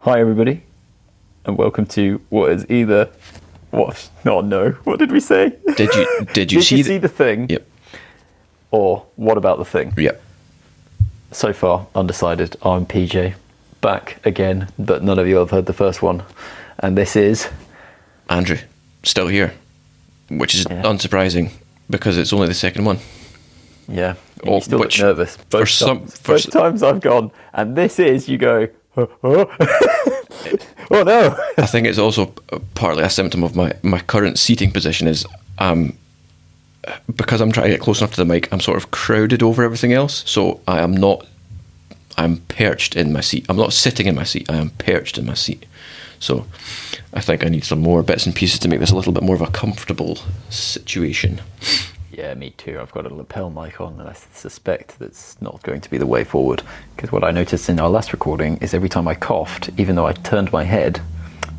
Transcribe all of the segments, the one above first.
Hi, everybody, and welcome to what is either what? Oh no! What did we say? Did you did you did see you the, see the thing? Yep. Or what about the thing? Yep. So far, undecided. I'm PJ, back again, but none of you have heard the first one, and this is Andrew, still here. Which is Yeah. unsurprising because it's only the second one. yeah. Oh, you still which- nervous. for Both some- for both times I've gone, and this is you go. "Huh, huh?" oh no! I think it's also partly a symptom of my, my current seating position is um because I'm trying to get close enough to the mic, I'm sort of crowded over everything else. So I am not I'm perched in my seat. I'm not sitting in my seat, I am perched in my seat. So I think I need some more bits and pieces to make this a little bit more of a comfortable situation. Yeah, me too. I've got a lapel mic on, and I suspect that's not going to be the way forward. Because what I noticed in our last recording is every time I coughed, even though I turned my head,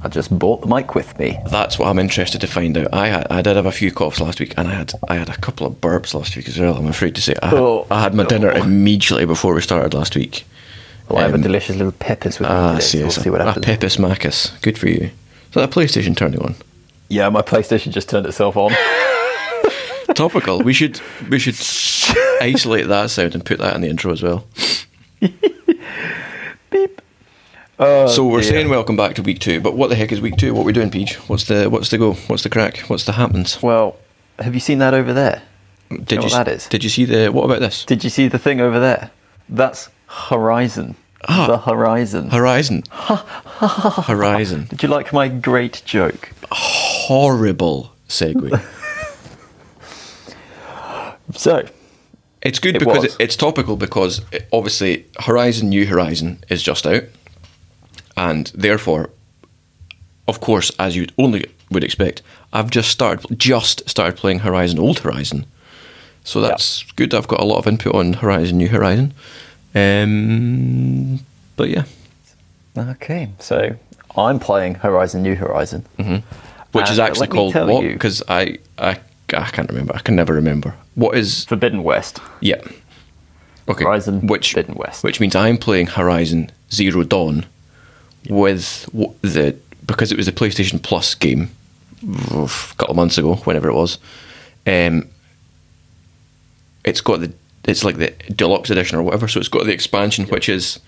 I just brought the mic with me. That's what I'm interested to find out. I had, I did have a few coughs last week, and I had I had a couple of burps last week as well. I'm afraid to say I had, Oh, I had my dinner immediately before we started last week. Well, I have a Um, delicious little peppers with me Ah, today, see, so we'll see what a, a happens. Pepis Macus. Good for you. Is that a PlayStation turning on? yeah, my PlayStation just turned itself on. Topical. we should we should isolate that sound and put that in the intro as well. Beep. Oh, so we're dear. saying welcome back to week two, but what the heck is week two? What are we doing, Peach? What's the what's the go? What's the crack? What's the happens? Well, have you seen that over there? Did know you what that is? Did you see the what about this? Did you see the thing over there? That's Horizon. Ah. The Horizon. Horizon. Horizon. Did you like my great joke? Horrible segue. So, It's good It because it, it's topical because it, obviously Horizon New Horizon is just out, and therefore, of course, as you only would expect, I've just started just started playing Horizon Old Horizon, so that's good. I've got a lot of input on Horizon New Horizon, um, but yeah, okay. So, I'm playing Horizon New Horizon. which is actually called what? Because I, I I can't remember. I can never remember what is Forbidden West. Yeah. Okay. Horizon which Forbidden West. which means I'm playing Horizon Zero Dawn with the because it was a PlayStation Plus game a couple of months ago, whenever it was. Um, it's got the it's like the deluxe edition or whatever, so it's got the expansion which is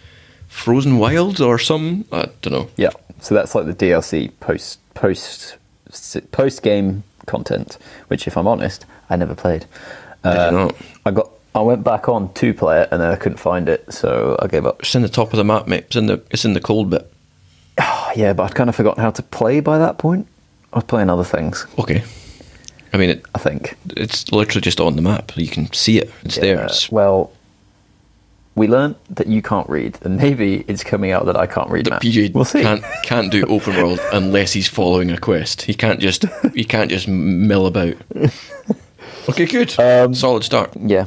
Frozen Wilds or some I don't know. Yeah. So that's like the DLC post post post game content, which, if I'm honest, I never played. Uh. I got. I went back on to play it, and then I couldn't find it, so I gave up. It's in the top of the map, mate. It's in the it's in the cold bit. Oh, yeah, but I'd kind of forgotten how to play by that point. I was playing other things, Okay. I mean, it, I think. it's literally just on the map. You can see it. It's there. It's, Well, we learned that you can't read, and maybe it's coming out that I can't read. that. PJ we'll see. can't can't do open world unless he's following a quest. He can't just he can't just mill about. Okay, good. Um, Solid start. Yeah,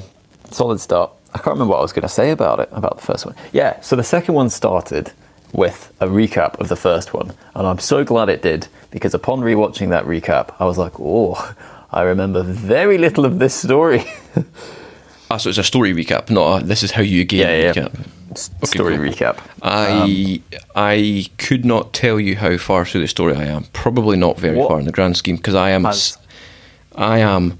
solid start. I can't remember what I was going to say about it, about the first one. Yeah, so the second one started with a recap of the first one, and I'm so glad it did because upon rewatching that recap, I was like, oh, I remember very little of this story. Ah, so it's a story recap, not a, this is how you game Yeah, yeah. recap. story cool. recap. I Um, I could not tell you how far through the story I am. Probably not very What far in the grand scheme because I am has- I am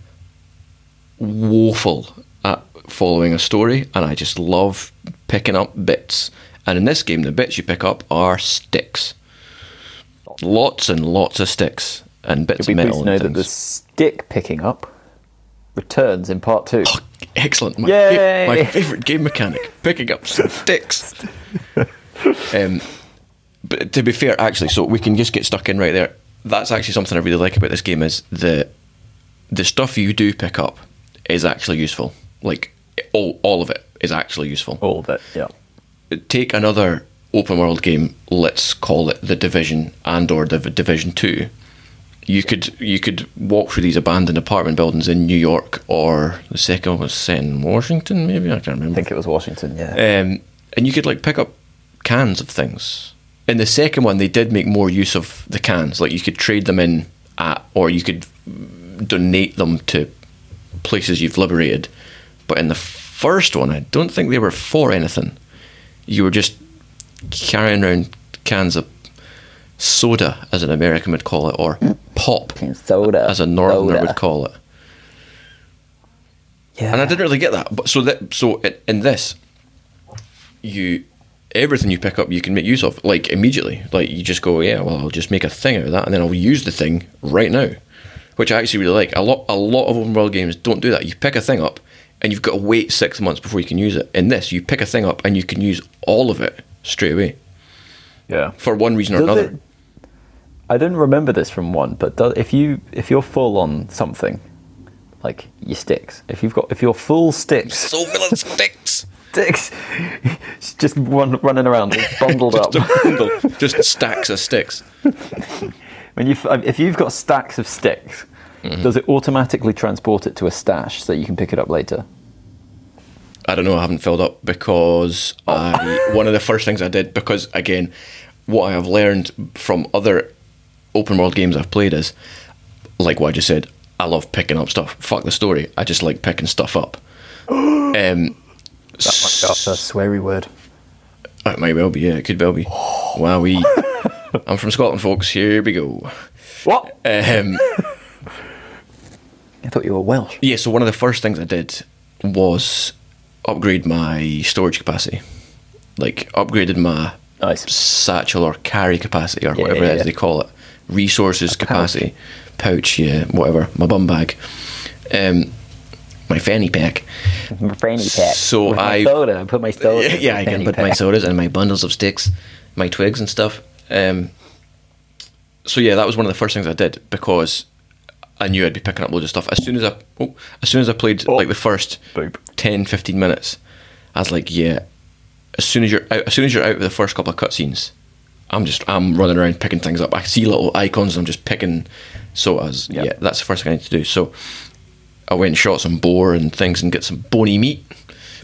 woeful at following a story, and I just love picking up bits. And in this game, the bits you pick up are sticks. Lots and lots of sticks and bits You'll be of pleased metal to know that the stick picking up returns in part two. Excellent. My, Yay! my favourite game mechanic. Picking up sticks. um, but to be fair, actually, so we can just get stuck in right there. That's actually something I really like about this game is the the stuff you do pick up is actually useful. Like all, all of it is actually useful. All of it, yeah. Take another open world game. Let's call it the Division and or the Division Two. You could you could walk through these abandoned apartment buildings in New York, or the second one was set in Washington. Maybe I can't remember. I think it was Washington, yeah. Um, and you could like pick up cans of things. In the second one, they did make more use of the cans. Like you could trade them in at, or you could donate them to places you've liberated. But in the first one, I don't think they were for anything. You were just carrying around cans of soda, as an American would call it, or pop, soda, as a Northerner soda. would call it. Yeah. And I didn't really get that. But so that so in, in this, you everything you pick up you can make use of like immediately. Like you just go, yeah, well, I'll just make a thing out of that, and then I'll use the thing right now, which I actually really like. A lot a lot of open world games don't do that. You pick a thing up, and you've got to wait six months before you can use it. In this, you pick a thing up and you can use all of it straight away yeah. for one reason or Does another. it- I didn't remember this from one, but do, if you if you're full on something, like your sticks, if you've got if you're full sticks, So villain sticks. sticks, just run, running around bundled up. Just a bundle, just stacks of sticks. when you if you've got stacks of sticks, Mm-hmm. does it automatically transport it to a stash so you can pick it up later? I don't know. I haven't filled up because I one of the first things I did because again, what I have learned from other open world games I've played is like what I just said. I love picking up stuff. Fuck the story. I just like picking stuff up. um, That's a sweary word. it might well be. Yeah, it could well be. Wowee. I'm from Scotland, folks. Here we go. What? Um, I thought you were Welsh. yeah. So one of the first things I did was upgrade my storage capacity. Like upgraded my Nice. satchel or carry capacity or Yeah, whatever yeah, it is yeah. they call it. Resources pouch. capacity. Pouch, yeah, whatever. My bum bag. Um, my fanny pack. my Fanny pack. So With my I- soda. I put my soda. yeah, yeah, I can put my sodas and my bundles of sticks, my twigs and stuff. Um, so yeah, that was one of the first things I did because I knew I'd be picking up loads of stuff. As soon as I, oh, as soon as I played Oh. like the first Boop. 10, 15 minutes, I was like, yeah. As soon as you're out, as soon as you're out of the first couple of cutscenes, I'm just I'm running around picking things up. I see little icons. and I'm just picking. So I was Yep. yeah, that's the first thing I need to do. So I went and shot some boar and things and get some bony meat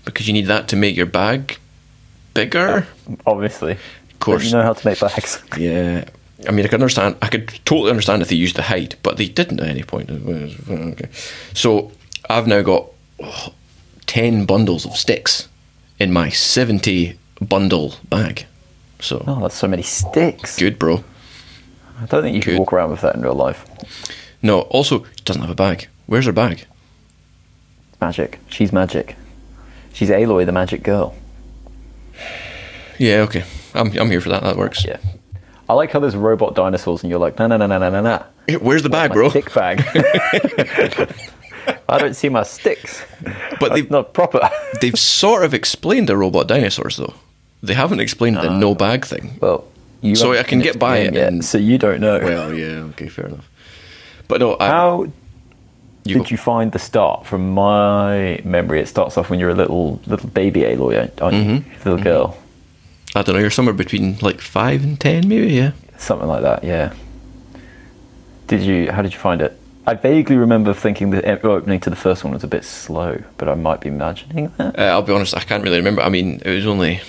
because you need that to make your bag bigger. Obviously. Of course. You know how to make bags. Yeah. I mean, I could understand. I could totally understand if they used the hide, but they didn't at any point. Okay. So I've now got oh, ten bundles of sticks in my seventy bundle bag. So Oh, that's so many sticks. good, bro. I don't think you Good. can walk around with that in real life. No, also she doesn't have a bag. Where's her bag? Magic. She's magic. She's Aloy, the magic girl. Yeah, okay. I'm I'm here for that. That works. Yeah. I like how there's robot dinosaurs and you're like, no, no, no, no, no, no, no. Where's the bag, bro? stick bag. I don't see my sticks. But That's they've not proper. they've sort of explained the robot dinosaurs though. They haven't explained the no bag thing. Well, you So I can get by it yet, and- so you don't know. Well, yeah, okay, fair enough. But no, I, how you did go. you find the start? From my memory, it starts off when you're a little little baby Aloy, aren't you? Mm-hmm. Little girl. I don't know. You're somewhere between like five and ten, maybe. Yeah. Something like that, yeah. Did you? How did you find it? I vaguely remember thinking the opening to the first one was a bit slow, but I might be imagining that. Uh, I'll be honest. I can't really remember. I mean, it was only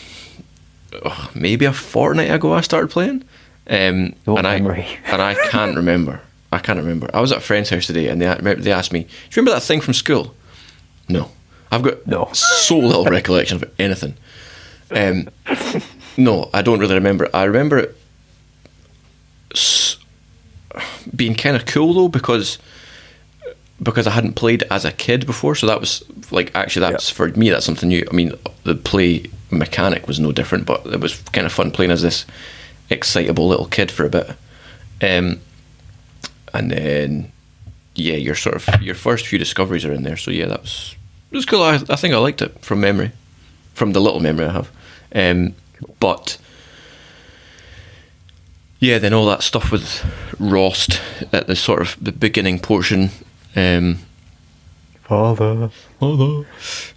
oh, maybe a fortnight ago I started playing, um, and memory. I and I can't remember. I can't remember. I was at a friend's house today, and they they asked me, "Do you remember that thing from school?" No, I've got No. so little recollection of anything. Um, no, I don't really remember. I remember it s- being kind of cool though because because I hadn't played as a kid before, so that was like actually that's for me that's something new. I mean, the play mechanic was no different, but it was kind of fun playing as this excitable little kid for a bit. Um, and then yeah, your sort of your first few discoveries are in there, so yeah, that was it was cool. I, I think I liked it from memory, from the little memory I have. Um, but yeah, then all that stuff with Rost at the sort of the beginning portion. Um, Father, Father.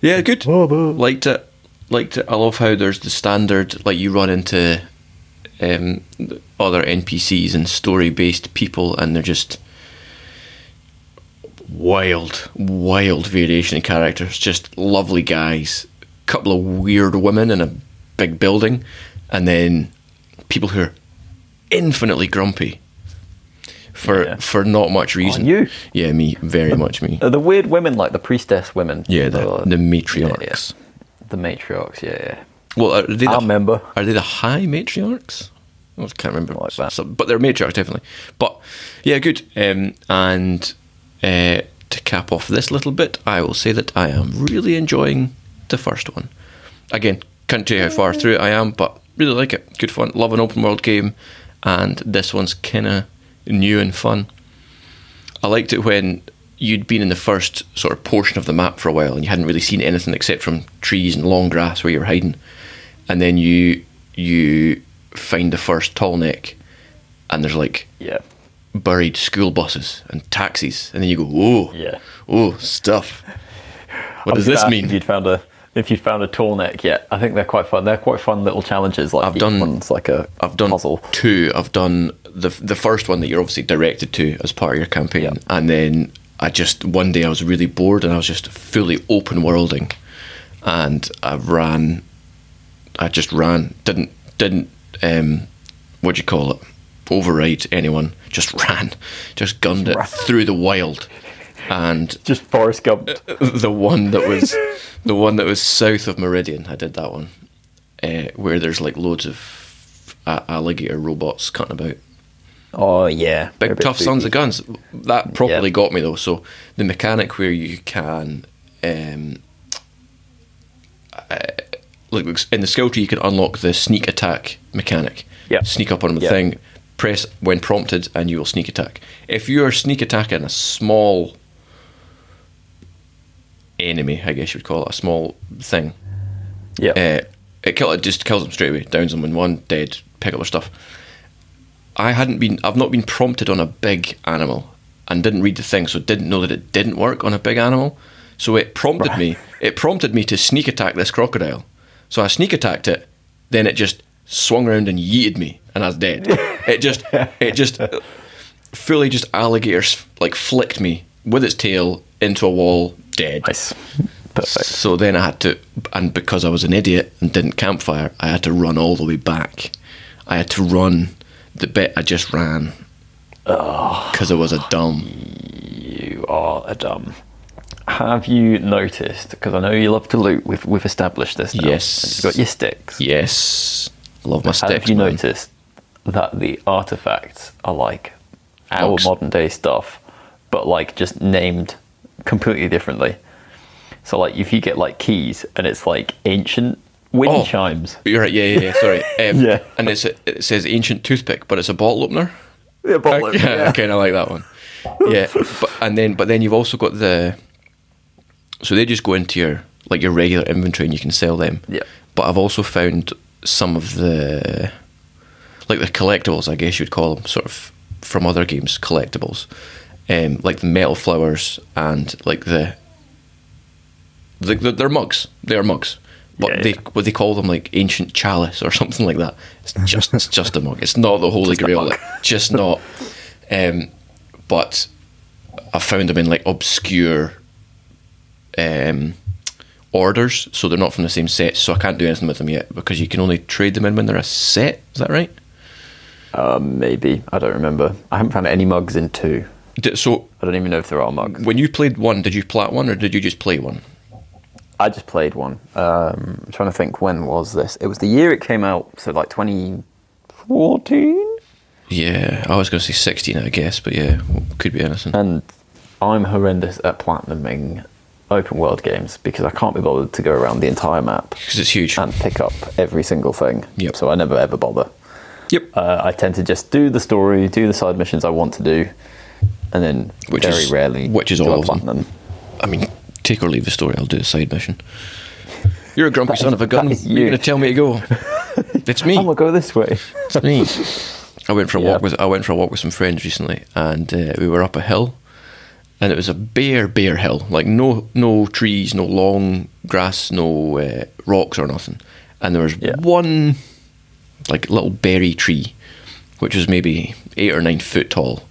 Yeah, good. Father. Liked it. Liked it. I love how there's the standard, like you run into um, other NPCs and story based people, and they're just wild, wild variation in characters. Just lovely guys. Couple of weird women in a big building, and then people who are infinitely grumpy for Yeah. for not much reason. you? Yeah, me. Very much me. Are the weird women like the priestess women? Yeah, the, the matriarchs. The matriarchs. Yeah, yeah. Well, are they I the, remember. Are they the high matriarchs? I can't remember. like that. Some- but they're matriarchs definitely. But yeah, good. Um, and uh, to cap off this little bit, I will say that I am really enjoying the first one. Again, can't tell you how far through it I am, but really like it. Good fun. Love an open world game, and this one's kind of new and fun. I liked it when you'd been in the first sort of portion of the map for a while and you hadn't really seen anything except from trees and long grass where you were hiding, and then you you find the first tall neck, and there's like Yeah. buried school buses and taxis, and then you go, oh, Yeah. oh, stuff. What does this mean? If you'd found a if you'd found a tall neck yet, I think they're quite fun. They're quite fun little challenges. Like I've done- one's like a I've done puzzle. two. I've done the the first one that you're obviously directed to as part of your campaign, Yeah. and then I just one day I was really bored and I was just fully open worlding, and I ran. I just ran. Didn't didn't um, what do you call it? Override anyone. Just ran. Just gunned it ran. through the wild, and Just Forrest Gump. the one that was the one that was south of Meridian. I did that one, uh, where there's like loads of uh, alligator robots cutting about. Oh yeah, Big tough sons of guns. That properly Yeah. got me though. So the mechanic where you can, um, uh, like in the skill tree, you can unlock the sneak attack mechanic. Yeah. Sneak up on the Yeah. thing, press when prompted, and you will sneak attack. If you are sneak attacking a small enemy, I guess you would call it a small thing, Yeah, uh, it, kill, it just kills them straight away, downs them in one, dead, pick up their stuff. I hadn't been, I've not been prompted on a big animal and didn't read the thing, so didn't know that it didn't work on a big animal. So it prompted Right. me, it prompted me to sneak attack this crocodile. So I sneak attacked it, then it just swung around and yeeted me, and I was dead. it just, it just fully just alligators like flicked me with its tail into a wall, dead. nice, perfect. So then I had to, and because I was an idiot and didn't campfire, I had to run all the way back. I had to run the bit I just ran because I was a dumb. You are a dumb. Have you noticed? Because I know you love to loot. We've we've established this. Now. Yes. You've got your sticks. Yes, love my sticks. Have you man. noticed that the artifacts are like our modern day stuff, but like just named completely differently? So like if you get like keys and it's like ancient wind Oh. chimes. You're right. Yeah, yeah, yeah. Sorry. Um, Yeah. And it's a, it says ancient toothpick, but it's a bottle opener. Yeah, I, yeah, I kind of like that one. Yeah, but and then but then you've also got the. So they just go into your like your regular inventory and you can sell them. Yeah. But I've also found some of the, like the collectibles, I guess you'd call them, sort of from other games, collectibles, um, like the metal flowers and like the. the, the they're mugs. They are mugs. But Yeah, they yeah. what they call them like ancient chalice or something like that. It's just it's just a mug. It's not the holy Just grail. mug. like, just not. Um, but I found them in like obscure um, orders, so they're not from the same set. So I can't do anything with them yet because you can only trade them in when they're a set. Is that right? Um, maybe I don't remember. I haven't found any mugs in two. Did, so I don't even know if there are mugs. when you played one, did you plat one or did you just play one? I just played one. Um, I'm trying to think when was this? It was the year it came out, so like 2014. Yeah, I was going to say sixteen, I guess, but yeah, could be anything. And I'm horrendous at platinuming open world games because I can't be bothered to go around the entire map Because it's huge. and pick up every single thing. Yep. So I never ever bother. Yep. Uh, I tend to just do the story, do the side missions I want to do, and then Which very is- rarely which is all I platinum. I mean, take or leave the story. I'll do a side mission. You're a grumpy son of a gun. You're you. going to tell me to go. It's me. I'm gonna go this way. It's me. I went for a Yeah. walk with I went for a walk with some friends recently, and uh, we were up a hill, and it was a bare, bare hill, like no no trees, no long grass, no uh, rocks or nothing, and there was Yeah. one like little berry tree, which was maybe eight or nine foot tall,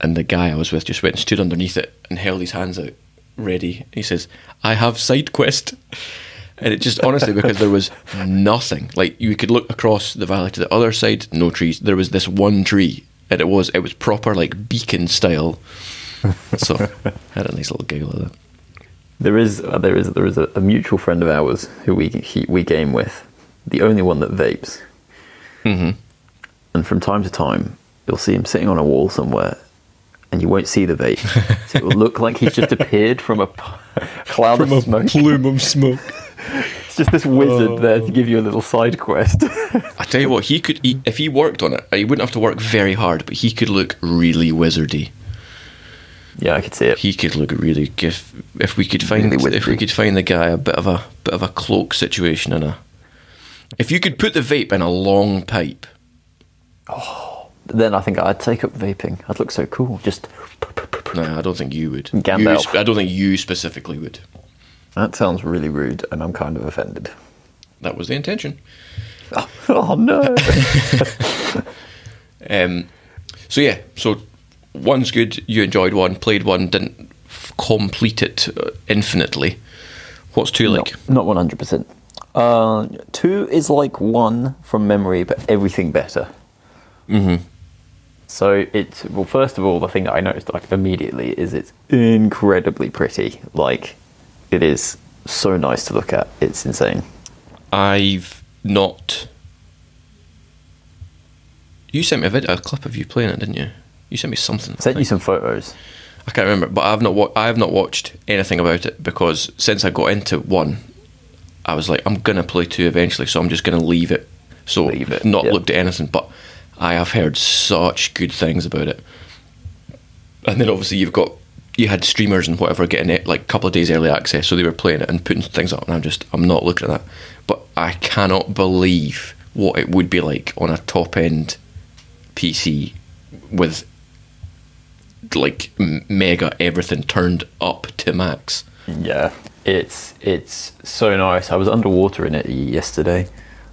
and the guy I was with just went and stood underneath it and held his hands out, ready. He says, "I have side quest." And it just honestly because there was nothing. Like you could look across the valley to the other side, no trees. There was this one tree, and it was it was proper like beacon style. So I had a nice little giggle of that. There is uh, there is there is a, a mutual friend of ours who we he, we game with, the only one that vapes. Mhm. and from time to time, you'll see him sitting on a wall somewhere, and you won't see the vape. so it will look like he's just appeared from a p- cloud From of a smoke. plume of smoke. It's just this wizard there to oh. give you a little side quest. I tell you what, he could he, if he worked on it. He wouldn't have to work very hard, but he could look really wizardy. yeah, I could see it. He could look really if if we could find Really if we could find the guy a bit of a bit of a cloak situation and a. If you could put the vape in a long pipe, oh. Then I think I'd take up vaping. I'd look so cool. Just no, I don't think you would. Gandalf. You I don't think you specifically would. that sounds really rude, and I'm kind of offended. That was the intention. Oh no! Um, so yeah, so one's good. You enjoyed one, played one, didn't f- complete it uh, infinitely. What's two like? No, not one hundred percent. Uh, two is like one from memory, but everything better. Mm-hmm. So it's well. First of all, the thing that I noticed like immediately is it's incredibly pretty. Like it is so nice to look at. It's insane. I've not. You sent me a video, a clip of you playing it, didn't you? You sent me something. I sent you some photos. I can't remember, but I've not. Wa- I have not watched anything about it because since I got into one, I was like, I'm gonna play two eventually, so I'm just gonna leave it. So Leave it, not yeah. looked at anything, but I have heard such good things about it. And then obviously you've got you had streamers and whatever getting it like a couple of days early access, so they were playing it and putting things up, and I'm just I'm not looking at that. But I cannot believe what it would be like on a top end PC with like mega everything turned up to max. Yeah, it's it's so nice. I was underwater in it yesterday,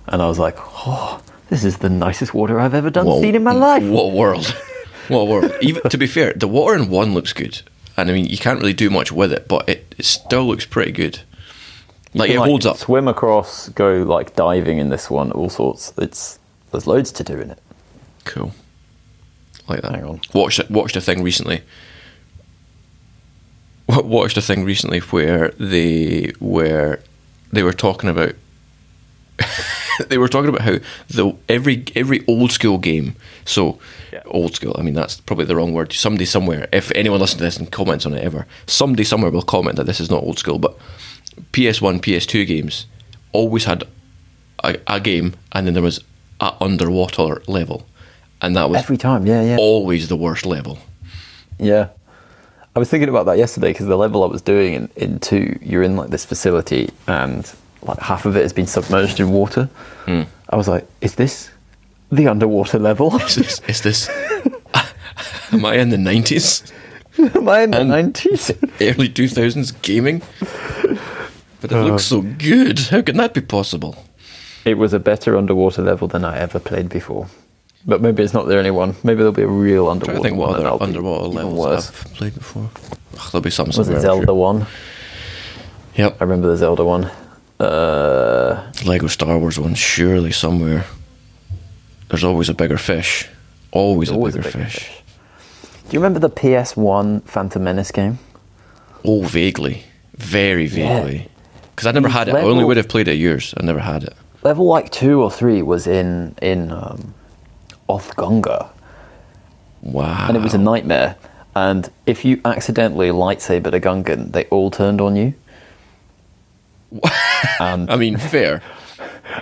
and I was like, oh, this is the nicest water I've ever done Whoa, seen in my life. What world? what world? Even to be fair, the water in one looks good, and I mean you can't really do much with it, but it, it still looks pretty good. Like it can, holds up. Swim across, go like diving in this one, all sorts. It's there's loads to do in it. Cool. Like that. Hang on. Watched watched a thing recently. Watched a thing recently where they were they were talking about they were talking about how the every every old school game. So Yeah. old school. I mean that's probably the wrong word. Somebody somewhere, if anyone listens to this and comments on it ever, somebody somewhere will comment that this is not old school. But PS1, PS2 games always had a, a game, and then there was a underwater level, and that was Every time, yeah, yeah, always the worst level. yeah. I was thinking about that yesterday because the level I was doing in, in two, you're in like this facility and like half of it has been submerged in water. Hmm. I was like, is this the underwater level? Is this? Is this am I in the nineties, Am I in the nineties? early two thousands gaming? But it looks so good. How can that be possible? It was a better underwater level than I ever played before. But maybe it's not the only one. Maybe there'll be a real underwater to think what other underwater levels worse. I've played before. Ugh, there'll be some Was it Zelda sure. one? Yep. I remember the Zelda one. Uh, Lego Star Wars one, surely somewhere. There's always a bigger fish. Always, always a a bigger bigger fish. fish. Do you remember the PS1 Phantom Menace game? Oh, vaguely. Very vaguely. Because I never had it. I only would have played it years. I never had it. Level like two or three was in in um, Otoh Gunga, Wow. and it was a nightmare. And if you accidentally lightsabered a Gungan, they all turned on you. And um, I mean, fair.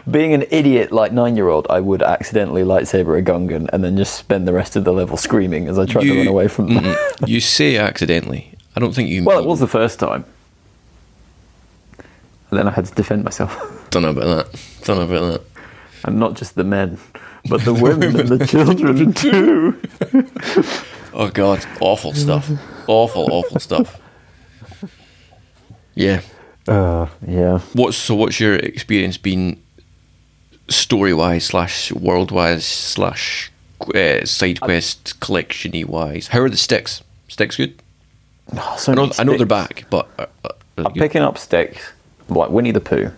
being an idiot like nine year old, I would accidentally lightsaber a Gungan and then just spend the rest of the level screaming as I tried to run away from them. Mm-mm. you say accidentally. I don't think you. well, it was the first time. And then I had to defend myself. Don't know about that. Don't know about that. and not just the men, but the women and the children too. Oh god, awful stuff. Awful, awful stuff. Yeah. Uh, yeah. What's so? What's your experience been, story wise slash world wise slash uh, side quest collectiony wise? How are the sticks? Sticks good? Oh, so I know. I know they're back, but uh, uh, I'm good? picking up sticks, like Winnie the Pooh,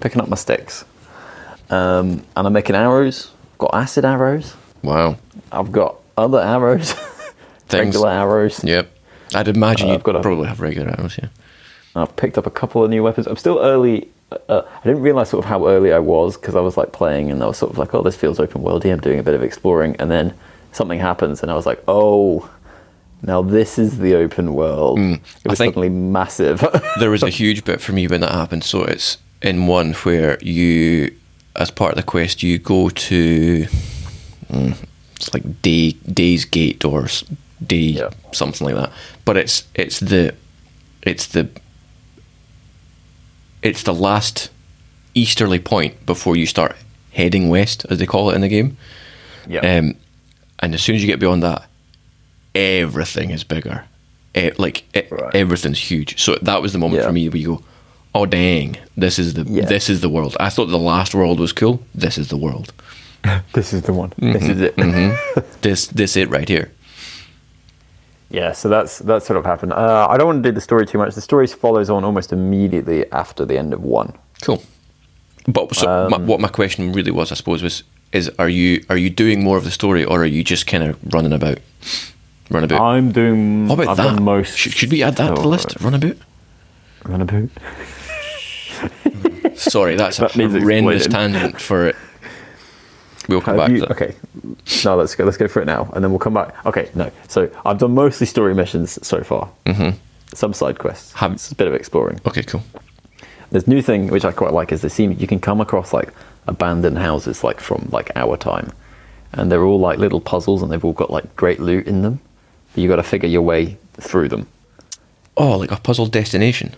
picking up my sticks. Um, and I'm making arrows. Got acid arrows. wow. I've got other arrows, regular arrows. Yep. I'd imagine Uh, you'd got a- probably have regular arrows. Yeah. I've picked up a couple of new weapons. I'm still early uh, I didn't realize sort of how early I was because I was like playing and I was sort of like, oh, this feels open worldy. I'm doing a bit of exploring, and then something happens, and I was like, oh, now this is the open world. it was suddenly massive. there was a huge bit for me when that happened. So it's in one where you, as part of the quest, you go to mm, it's like day Days Gate or Day Yeah. something like that. But it's it's the it's the it's the last easterly point before you start heading west, as they call it in the game. yeah, Um, and as soon as you get beyond that, everything is bigger. Eh, like e- Right. everything's huge. So that was the moment Yeah. for me where you go, "Oh dang, this is the Yeah. this is the world." I thought the last world was cool. This is the world. this is the one. This is it. This this it right here. Yeah, so that's that sort of happened. Uh, I don't want to do the story too much. The story follows on almost immediately after the end of one. Cool. But so Um, my, what my question really was, I suppose, was is are you are you doing more of the story or are you just kind of running about, run about? I'm doing. How about I've that? most. Should, should we add that to the list? Run about. Run about. Sorry, that's That a horrendous tangent for it. We'll come Have back you- okay, no, let's go. Let's go for it now, and then we'll come back. Okay, no. So I've done mostly story missions so far. Mm-hmm. Some side quests. Have- it's a bit of exploring. Okay, cool. There's new thing which I quite like is they seem you can come across like abandoned houses like from like our time, and they're all like little puzzles and they've all got like great loot in them. But you got to figure your way through them. Oh, like a puzzle destination.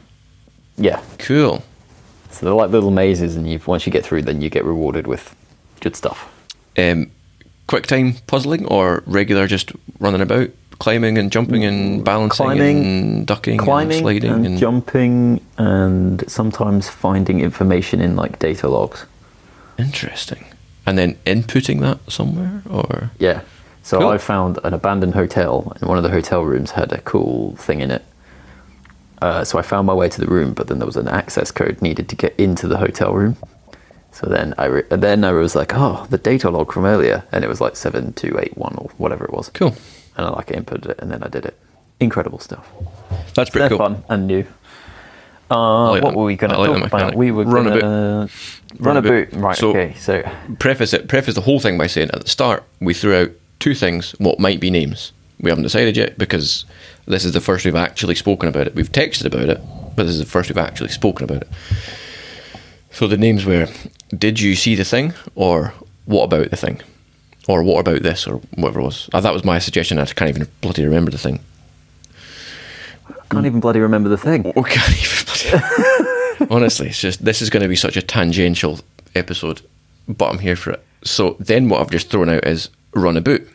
Yeah, Cool. so they're like little mazes, and you once you get through, then you get rewarded with good stuff. Um, quick time puzzling or regular just running about, climbing and jumping and balancing Climbing- and ducking climbing and sliding and, and, jumping and sometimes finding information in like data logs. interesting. And then inputting that somewhere or Yeah. So Cool. I found an abandoned hotel, and one of the hotel rooms had a cool thing in it. Uh, so I found my way to the room, but then there was an access code needed to get into the hotel room. So then I re- then I was like, oh, the data log from earlier, and it was like seven two eight one or whatever it was. cool. And I like inputted it, and then I did it. Incredible stuff. That's pretty cool. fun and new. Uh, like what that. were we going to like talk about? We were Run a going boot. to Run a boot. Right. So- okay. So Preface it. Preface the whole thing by saying at the start we threw out two things. What might be names? We haven't decided yet because this is the first we've actually spoken about it. We've texted about it, but this is the first we've actually spoken about it. So the names were: Did you see the thing? Or what about the thing? Or what about this? Or whatever it was. Uh, that was my suggestion. I can't even bloody remember the thing. I can't even bloody remember the thing. Can't even. Honestly, it's just this is going to be such a tangential episode, but I'm here for it. So then, what I've just thrown out is run a boot,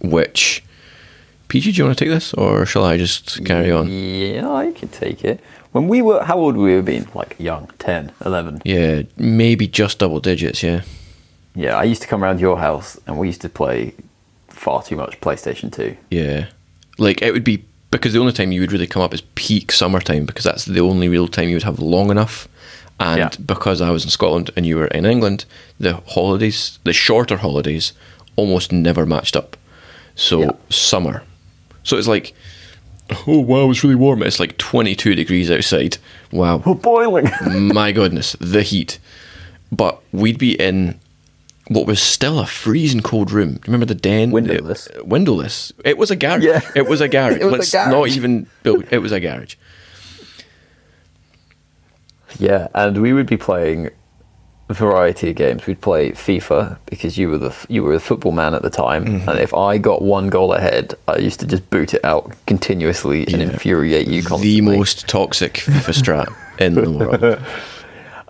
which PJ, do you want to take this, or shall I just carry on? Yeah, I could take it. When we were, how old were we have been? Like young, 10, 11. Yeah, maybe just double digits. Yeah, Yeah, I used to come around your house and we used to play far too much PlayStation 2. yeah. Like it would be because the only time you would really come up is peak summertime because that's the only real time you would have long enough. And Yeah. because I was in Scotland and you were in England, the holidays, the shorter holidays, almost never matched up. So Yeah. summer. So it's like, oh wow, it's really warm. It's like 22 degrees outside. Wow. We're boiling. My goodness, the heat. But we'd be in what was still a freezing cold room. Do you remember the den? Windowless. Uh, windowless. It was a garage. Yeah. It was a garage. It was a Let's garage. not even build. It was a garage. yeah, and we would be playing a variety of games. We'd play FIFA because you were the you were the football man at the time, Mm-hmm. and if I got one goal ahead, I used to just boot it out continuously and infuriate you constantly. The most toxic FIFA strat in the world.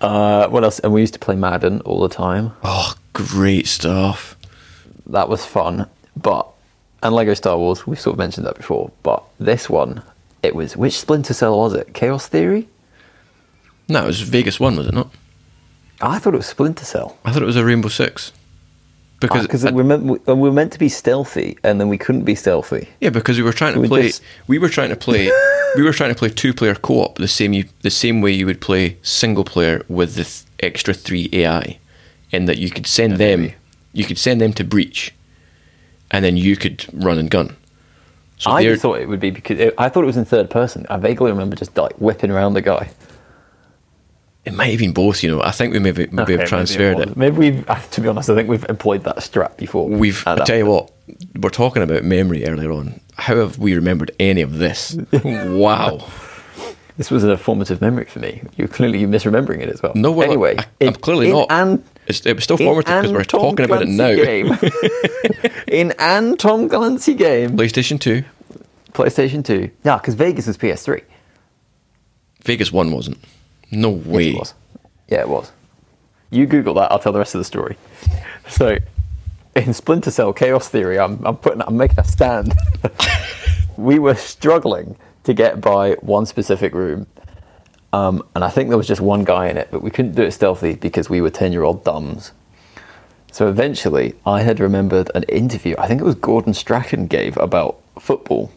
Uh, what else? And we used to play Madden all the time. Oh, great stuff. that was fun. But and Lego Star Wars, we've sort of mentioned that before. But this one, it was which Splinter Cell was it? Chaos Theory? No, it was Vegas One, was it not? I thought it was Splinter Cell I thought it was a Rainbow Six. Because ah, because I- we meant we we were meant to be stealthy, and then we couldn't be stealthy. Yeah, because we were trying to We play. just- We were trying to play. we were trying to play two-player co-op the same you, the same way you would play single player with the th- extra three AI, in that you could send them, maybe. you could send them to breach, and then you could run and gun. So I thought it would be because it, I thought it was in third person. I vaguely remember just like whipping around the guy. It might have been both, you know. I think we maybe maybe Okay, have transferred was. it. Maybe we've, to be honest, I think we've employed that strap before. We've. I tell you what, we're talking about memory earlier on. How have we remembered any of this? wow. This was a formative memory for me. You're clearly you're misremembering it as well. No, well, anyway, I, I'm clearly not. And It's, it was still formative because we're talking about it now. Game, in an Tom Clancy game, PlayStation Two, PlayStation Two. Yeah, because Vegas was PS3. Vegas One wasn't. No Yes, way. it was. Yeah, it was. You Google that. I'll tell the rest of the story. So, in Splinter Cell Chaos Theory, I'm, I'm putting, I'm making a stand. we were struggling to get by one specific room, um, and I think there was just one guy in it, but we couldn't do it stealthy because we were ten-year-old dumbs. So eventually, I had remembered an interview. I think it was Gordon Strachan gave about football.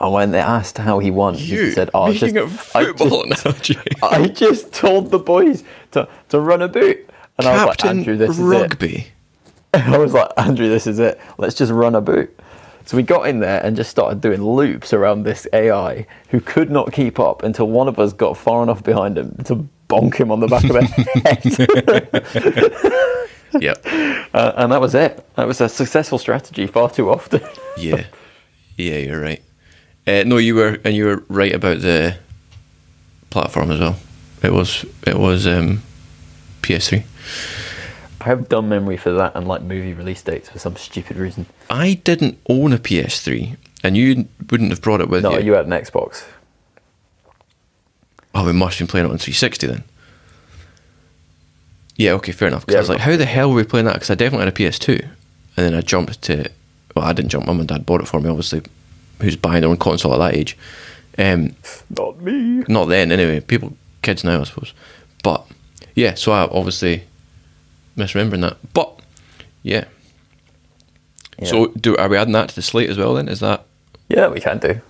And when they asked how he won, You he said, "Oh, just, I just- analogy. I just told the boys to, to run a boot. And I was like, Captain Andrew, this is it. Rugby. I was like, Andrew, this is it. Let's just run a boot. So we got in there and just started doing loops around this AI who could not keep up until one of us got far enough behind him to bonk him on the back of the head. Yep. uh, and that was it. That was a successful strategy far too often. Yeah. Yeah, you're right. Uh, no, you were, and you were right about the platform as well. It was, it was um, PS3. I have dumb memory for that and like movie release dates for some stupid reason. I didn't own a PS3, and you wouldn't have brought it with No, you. you had an Xbox. Oh, we must have been playing it on 360 then. Yeah, okay, fair enough. 'Cause Yeah, I was like, how the hell were we playing that? Because I definitely had a PS2. And then I jumped to, well, I didn't jump, mum and dad bought it for me, obviously. Who's buying their own console at that age? Um, Not me. not then, anyway. People, kids now, I suppose. But, yeah, so I obviously misremembering that. But, yeah. Yeah. So, do are we adding that to the slate as well then? Is that Yeah, we can do.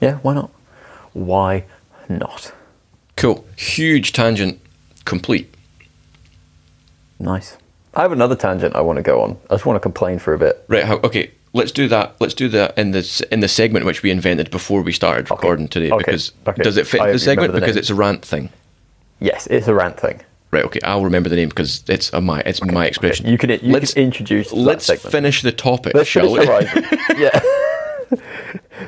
Yeah, why not? Why not? cool? Huge tangent complete. Nice. I have another tangent I want to go on. I just want to complain for a bit. Right. How, okay. Let's do that. Let's do that in the in the segment which we invented before we started Okay. recording today. Okay. Because Okay. does it fit I the segment? the because name. it's a rant thing. Yes, it's a rant thing. Right. Okay. I'll remember the name because it's a my it's my expression. You can you let's can introduce let's segment. finish the topic, Let's shall we? Yeah.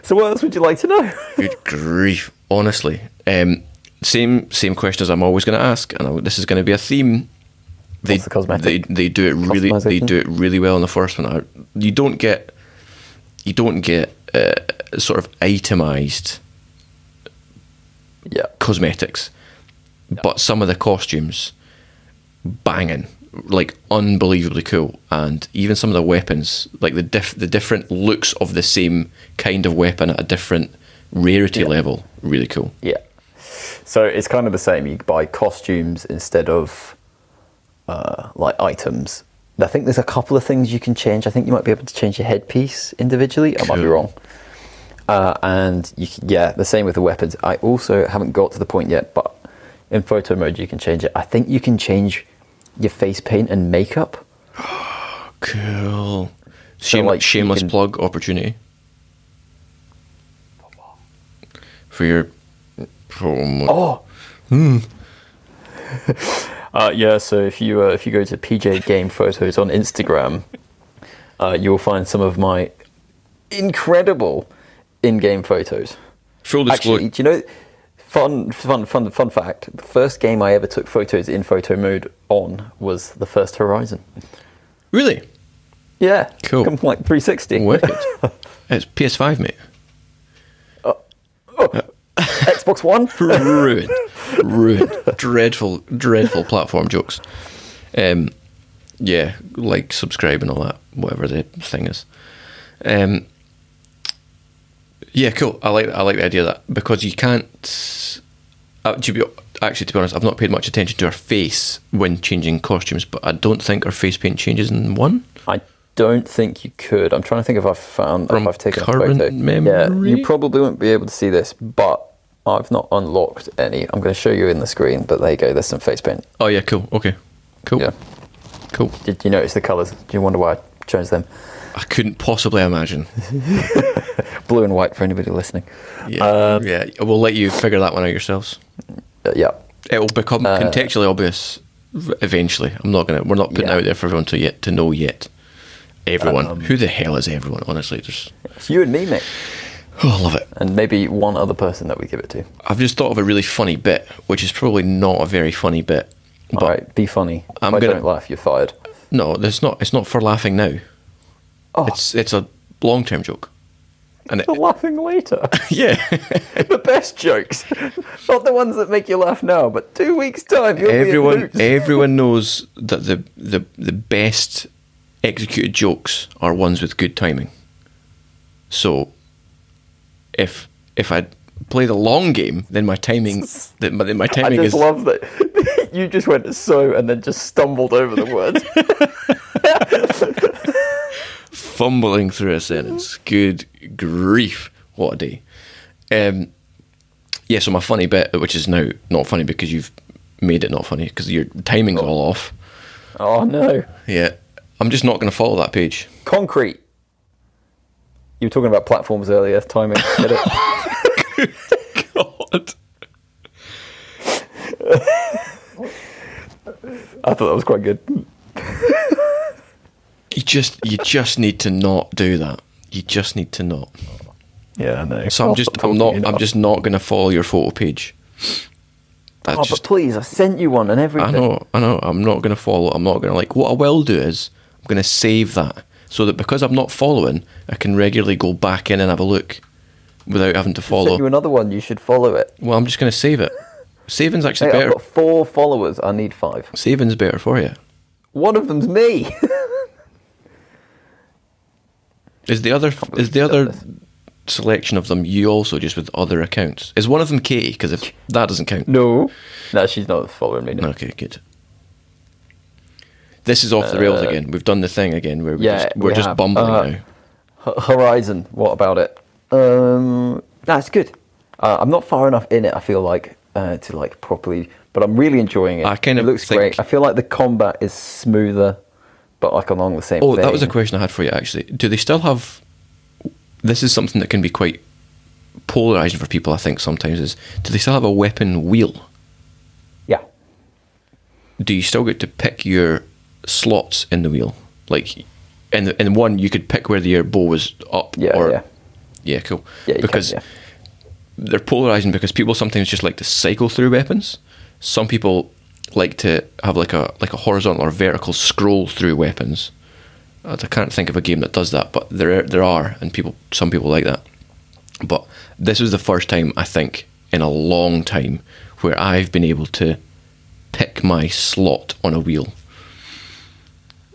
so what else would you like to know? Good grief! Honestly, um, same same question as I'm always going to ask, and I, this is going to be a theme. They, the they they do it really they do it really well in the first one. You don't get you don't get uh, sort of itemized Yeah. cosmetics, but some of the costumes banging, like unbelievably cool, and even some of the weapons, like the diff- the different looks of the same kind of weapon at a different rarity Yeah. level, really cool. Yeah. So it's kind of the same. You buy costumes instead of uh, like items. I think there's a couple of things you can change. I think you might be able to change your headpiece individually. I might be wrong. Uh, and you, can- yeah, the same with the weapons. I also haven't got to the point yet, but in photo mode you can change it. I think you can change your face paint and makeup. Cool. Shame- like, shameless can- plug opportunity for your promo. Oh. uh, yeah. So if you uh, if you go to PJ Game Photos on Instagram, uh, you'll find some of my incredible in-game photos. Full disclosure. Actually, do you know? Fun, fun, fun, fun fact. The first game I ever took photos in photo mode on was the first Horizon. really Yeah, Cool. Come like 360. wicked. it's PS5, mate. Xbox One. ruined, ruined, dreadful, dreadful platform jokes. Um, yeah, like, subscribe and all that, whatever the thing is. Um, yeah, cool. I like I like the idea of that because you can't. Uh, to be, actually, to be honest, I've not paid much attention to her face when changing costumes, but I don't think her face paint changes in one. I don't think you could. I'm trying to think if I've found From if I've taken current a photo. Yeah, memory? you probably won't be able to see this, but I've not unlocked any. I'm going to show you in the screen, but there you go. There's some face paint. Oh yeah, cool. Okay, cool, Yeah. cool. Did you notice the colours? Do you wonder why I chose them? I couldn't possibly imagine. Blue and white for anybody listening. Yeah, Um, yeah. We'll let you figure that one out yourselves. Uh, yeah. It'll become contextually obvious eventually. I'm not gonna. We're not putting Yeah. it out there for everyone to yet to know yet. Everyone, um, who the hell is everyone? Honestly, just It's you and me, mate, oh, I love it. and maybe one other person that we give it to. I've just thought of a really funny bit, which is probably not a very funny bit. But All right, be funny. If I'm I gonna- don't laugh, you're fired. no, it's not. It's not for laughing now. Oh, It's it's a long term joke, and it, for laughing later. yeah, the best jokes, not the ones that make you laugh now, but two weeks time, you'll everyone everyone knows that the the the best executed jokes are ones with good timing. So, if if I play the long game, then my timing then my, then my I just is love that you just went so and then just stumbled over the words. fumbling through a sentence. Good grief, what a day! Um, yeah, so my funny bit, which is now not funny because you've made it not funny because your timing's all off. oh no, Yeah, I'm just not going to follow that page. concrete. You were talking about platforms earlier. Timing. Get it? God. I thought that was quite good. You just you just need to not do that. You just need to not. Yeah, I know. So I'm just I'm not I'm just not going to follow your photo page. That's Oh, just but please, I sent you one and everything. I know I know I'm not going to follow. I'm not going to like. What I will do is I'm going to save that so that because I'm not following, I can regularly go back in and have a look without having to sent you follow. another one. You should follow it. Well, I'm just going to save it. Saving's actually Hey, I've got four followers. I need five. Saving's better for you. One of them's me. Is the other is the other selection of them you also just with other accounts? Is one of them Katie? Because if that doesn't count, no, no, she's not following me. No. Okay, good. This is off the rails again. We've done the thing again where we Uh, yeah, just, we're we just have. bumbling Uh, now. H- Horizon. What about it? Um, that's good. Uh, I'm not far enough in it. I feel like uh, to like properly, but I'm really enjoying it. I kind it of looks think- great. I feel like the combat is smoother, but like along the same. Oh, that was a question I had for you actually. Do they still have? This is something that can be quite polarizing for people. I think sometimes is do they still have a weapon wheel? Yeah. Do you still get to pick your slots in the wheel? Like in the, in one, you could pick where the your bow was up. Yeah. or, yeah. Yeah, cool. Yeah. You can, because yeah. they're polarizing because people sometimes just like to cycle through weapons. Some people like to have like a like a horizontal or vertical scroll through weapons. I can't think of a game that does that, but there there are, and people some people like that. But this was the first time I think in a long time where I've been able to pick my slot on a wheel.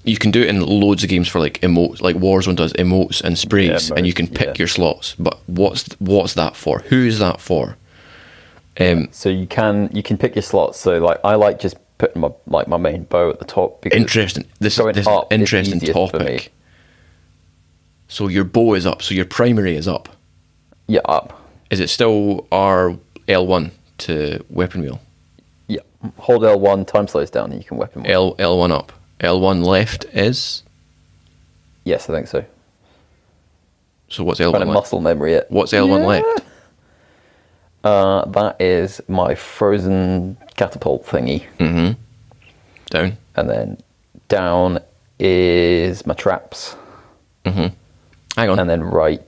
You can do it in loads of games for like emotes, like Warzone does emotes and sprays, Yeah, and you can pick yeah. your slots. But what's what's that for? Who is that for? Um, So you can you can pick your slots. So like I like just putting my like my main bow at the top. Because interesting. This is this up interesting easiest for me. topic. So your bow is up. So your primary is up. Yeah, up. Is it still R L one to weapon wheel? Yeah. Hold L one. Time slows down, and you can weapon. one. L L one up. L one left is. Yes, I think so. So what's L Trying one to left? muscle memory it. What's L one Yeah. left? Uh, that is my frozen catapult thingy, Mm-hmm. Down. and then down is my traps, Hang on. and then right.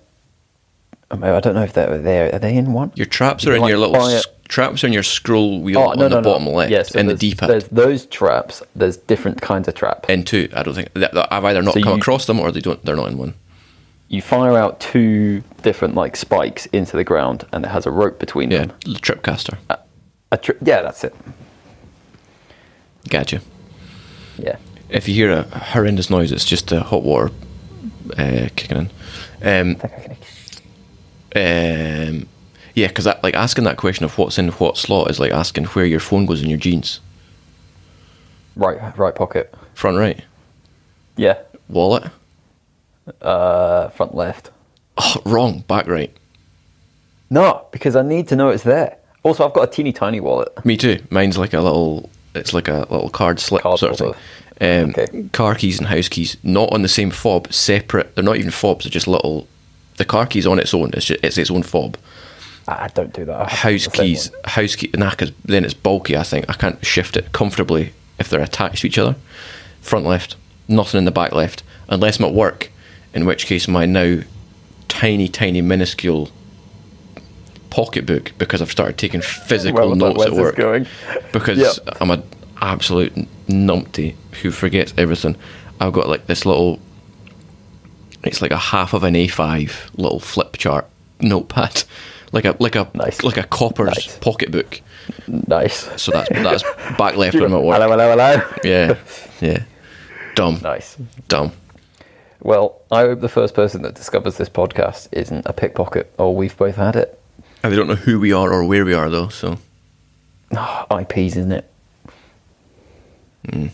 I don't know if they're there. Are they in one? your traps are in like your little s- traps on your scroll wheel Oh on no, the no, bottom no. left Yeah, so in the D pad. There's those traps. There's different kinds of traps. In two, I don't think that, that- I've either not So come you- across them or they don't. They're not in one. you fire out two different like spikes into the ground, and it has a rope between Yeah, them. trip caster. A tri- yeah, that's it. Gotcha. Yeah. If you hear a horrendous noise, it's just the hot water uh, kicking in. Um, I I um, yeah, because like asking that question of what's in what slot is like asking where your phone goes in your jeans. Right, right pocket. Front right, Yeah. wallet. Uh, front left. Oh, wrong. Back right. No, because I need to know it's there. Also, I've got a teeny tiny wallet. Me too. Mine's like a little. It's like a little card slip Card sort of thing. Um, Okay. Car keys and house keys, not on the same fob, separate. They're not even fobs. They're just little. The car key's on its own. It's just, it's its own fob, I don't do that. House keys, house key, nah, 'cause then it's bulky. I think I can't shift it comfortably if they're attached to each other. Front left, nothing in the back left, unless I'm at work, in which case my now tiny, tiny, minuscule pocketbook because I've started taking physical Well, notes at work going? because Yep. I'm an absolute numpty who forgets everything. I've got like this little. It's like a half of an A5 little flip chart notepad, like a like a Nice. like a copper's Nice. pocketbook. Nice. So that's that's back left when I'm at work. Hello, hello, hello. Yeah, yeah. Dumb, Nice. dumb. Well, I hope the first person that discovers this podcast isn't a pickpocket, or we've both had it. And they don't know who we are or where we are though. So ah, Oh, IPs, isn't it? Hmm.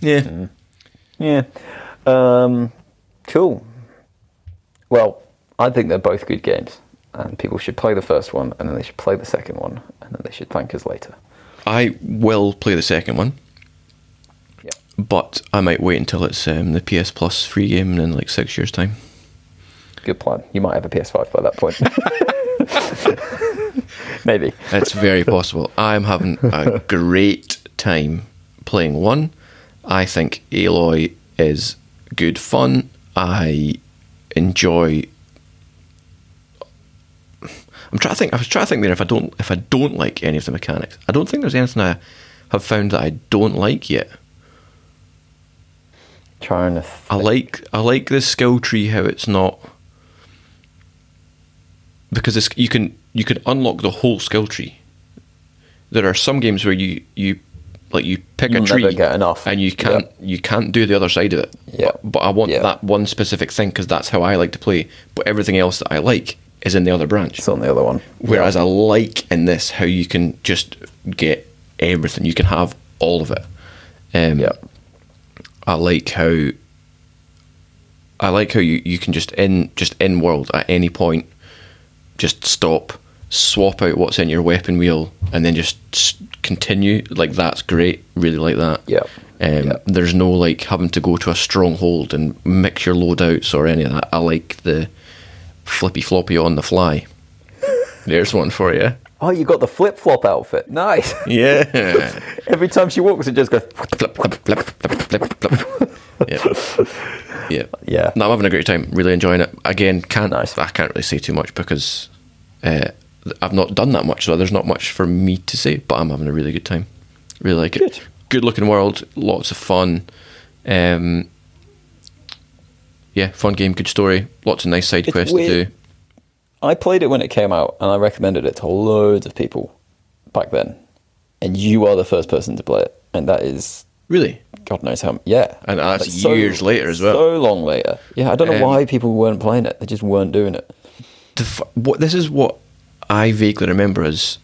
yeah, hmm. Yeah. Um, cool. Well, I think they're both good games, and people should play the first one, and then they should play the second one, and then they should thank us later. I will play the second one, Yeah. but I might wait until it's um, the PS Plus free game in like six years' time. Good plan. You might have a PS5 by that point. Maybe. It's very possible. I'm having a great time playing one. I think Aloy is good fun. I enjoy. I'm trying to think. I was trying to think there if I don't if I don't like any of the mechanics. I don't think there's anything I have found that I don't like yet. Trying to. I like I like the skill tree how it's not because you can you can unlock the whole skill tree. There are some games where you you like you pick You'll a tree never get enough. and you can't Yep. you can't do the other side of it. Yep. But, but I want Yep. that one specific thing because that's how I like to play. But everything else that I like is in the other branch. It's on the other one. Whereas I like in this how you can just get everything. You can have all of it. Um, Yeah. I like how I like how you, you can just in just in world at any point just stop, swap out what's in your weapon wheel, and then just continue. Like that's great. Really like that. Yeah. Um, Yeah. There's no like having to go to a stronghold and mix your loadouts or any of that. I like the flippy floppy on the fly. There's one for you. Oh, you got the flip flop outfit. Nice. Yeah. Every time she walks, it just goes. flip, flip, flip, flip, flip, flip. Yeah. Yeah. Yeah. No, I'm having a great time. Really enjoying it. Again, can't Nice. I can't really say too much because uh, I've not done that much, so there's not much for me to say. But I'm having a really good time. Really like it. Good. Good looking world. Lots of fun. Um, yeah, fun game. Good story. Lots of nice side It's quests weird. to do. I played it when it came out, and I recommended it to loads of people back then. And you are the first person to play it, and that is Really. God knows how. Yeah, And that's years later as well. So long later. Yeah, I don't know Um, why people weren't playing it. They just weren't doing it. the f- what this is what I vaguely remember as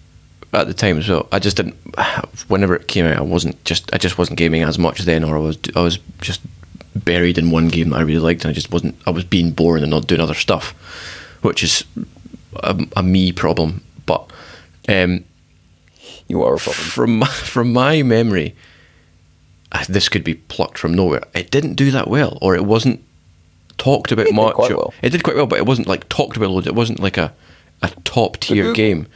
at the time as well. I just didn't. Whenever it came out, I wasn't just. I just wasn't gaming as much then, or I was. I was just buried in one game that I really liked, and I just wasn't. I was being boring and not doing other stuff, which is a, a me problem. But um, You are a problem. from my, from my memory, this could be plucked from nowhere. It didn't do that well, or it wasn't talked about It did much. quite well. It did quite well, but it wasn't like talked about loads. It wasn't like a a top tier game.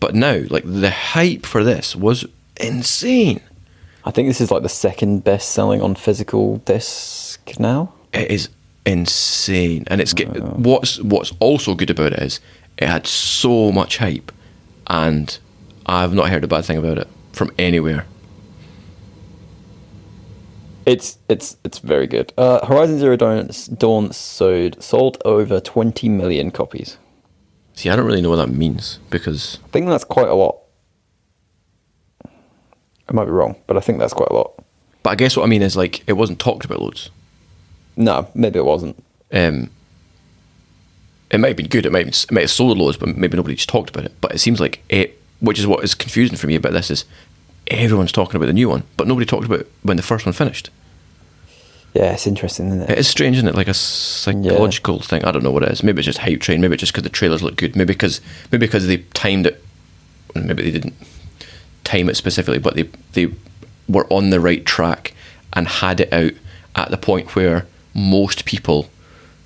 But now, like the hype for this was insane. I think this is like the second best selling on physical disc now. It is insane, and it's get, what's what's also good about it is it had so much hype, and I've not heard a bad thing about it from anywhere. It's it's it's very good. Uh, Horizon Zero Dawn, Dawn sold sold over twenty million copies. See, I don't really know what that means because I think that's quite a lot. I might be wrong, but I think that's quite a lot. But I guess what I mean is like it wasn't talked about loads. No, maybe it wasn't. Um, it might have been good. It might it might have sold loads, but maybe nobody just talked about it. But it seems like it, which is what is confusing for me about this is everyone's talking about the new one, but nobody talked about when the first one finished. Yeah, it's interesting, isn't it? It is strange, isn't it? Like a psychological thing. I don't know what it is. Maybe it's just hype train. Maybe it's just because the trailers look good. Maybe because maybe because they timed it. Maybe they didn't time it specifically, but they they were on the right track and had it out at the point where most people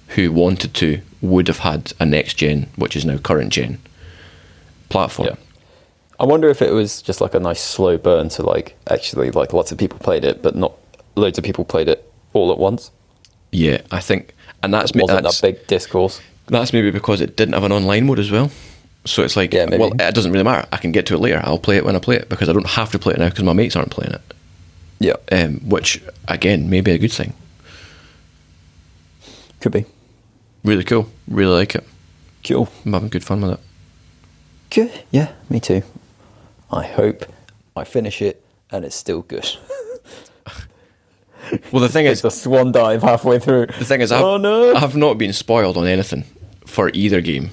who wanted to would have had a next gen, which is now current gen. platform. Yeah. I wonder if it was just like a nice slow burn to like actually like lots of people played it, but not loads of people played it all at once. Yeah, I think, and that's It wasn't that's, that big discourse. that's maybe because it didn't have an online mode as well. So it's like, Yeah, well, it doesn't really matter. I can get to it later. I'll play it when I play it because I don't have to play it now because my mates aren't playing it. Yeah, Um, which again, maybe a good thing. could be. Really cool. Really like it. Cool. I'm having good fun with it. Good. Yeah, me too. I hope I finish it and it's still good. Well, the thing it's is, a swan dive halfway through. the thing is, I've, oh no! I've not been spoiled on anything for either game,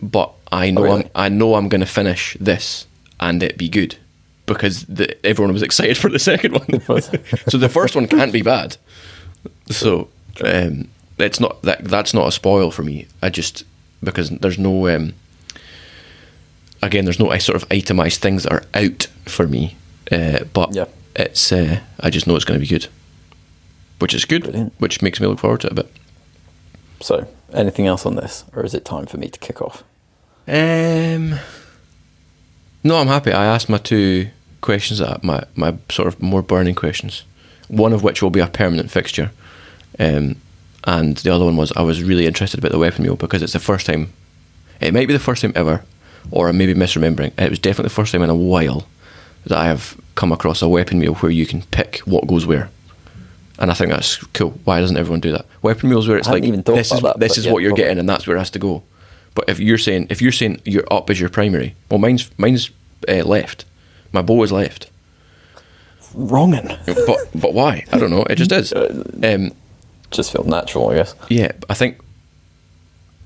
but I know really? I'm, I know I'm going to finish this and it be good because the, everyone was excited for the second one. so the first one can't be bad. So um, it's not that that's not a spoil for me. I just because there's no um, again there's no sort of itemized things that are out for me, uh, but Yeah. it's uh, I just know it's going to be good, which is good, Brilliant. which makes me look forward to it a bit. So, anything else on this, or is it time for me to kick off? Um, no, I'm happy. I asked my two questions, that my my sort of more burning questions. One of which will be a permanent fixture, um, and the other one was I was really interested about the weapon mule because it's the first time. It might be the first time ever, or I may be misremembering. It was definitely the first time in a while that I have come across a weapon mule where you can pick what goes where. And I think that's cool. Why doesn't everyone do that? Weapon mules where it's like even this is that, this is yeah, what you're probably. getting, and that's where it has to go. But if you're saying if you're saying you're up as your primary, well, mine's mine's uh, left. My bow is left. Wronging. But but why? I don't know. It just is. Um, Just feel natural, I guess. yeah, I think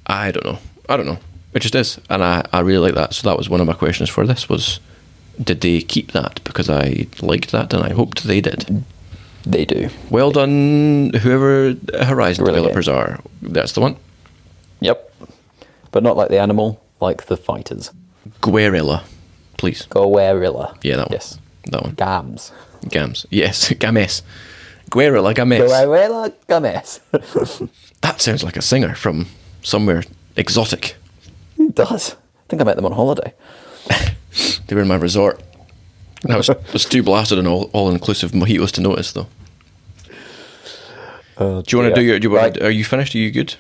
I don't know. I don't know. It just is, and I, I really like that. So that was one of my questions for this was, did they keep that? Because I liked that, and I hoped they did. They do. Well done, whoever Horizon Really developers are. That's the one. Yep. But not like the animal, like the fighters. Guerrilla, please. Guerrilla. Yeah, that one. Yes. That one. Gams. Gams. Yes, Games. Guerrilla Games. Guerrilla Games. That sounds like a singer from somewhere exotic. it does. I think I met them on holiday. They were in my resort. I was, was too blasted and all, all inclusive mojitos to notice though. Uh, Do you want to do your? Do you want, Right. Are you finished? Are you good?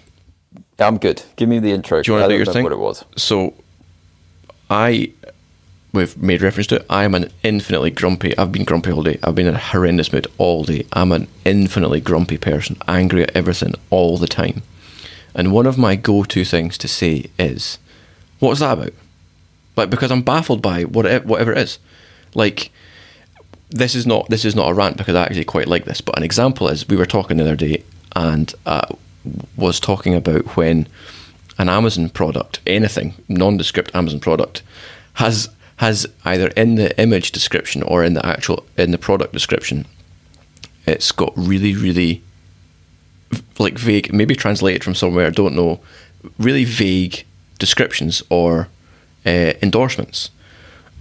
I'm good. Give me the intro. Do you want to do your thing? What it was. So, I, we've made reference to it. I am an infinitely grumpy. I've been grumpy all day. I've been in a horrendous mood all day. I'm an infinitely grumpy person, angry at everything all the time. And one of my go-to things to say is, "What is that about?" Like because I'm baffled by whatever whatever it is. Like this is not this is not a rant because I actually quite like this. But an example is we were talking the other day and uh, was talking about when an Amazon product, anything nondescript Amazon product, has has either in the image description or in the actual in the product description, it's got really really like vague, maybe translated from somewhere, I don't know, really vague descriptions or uh, endorsements.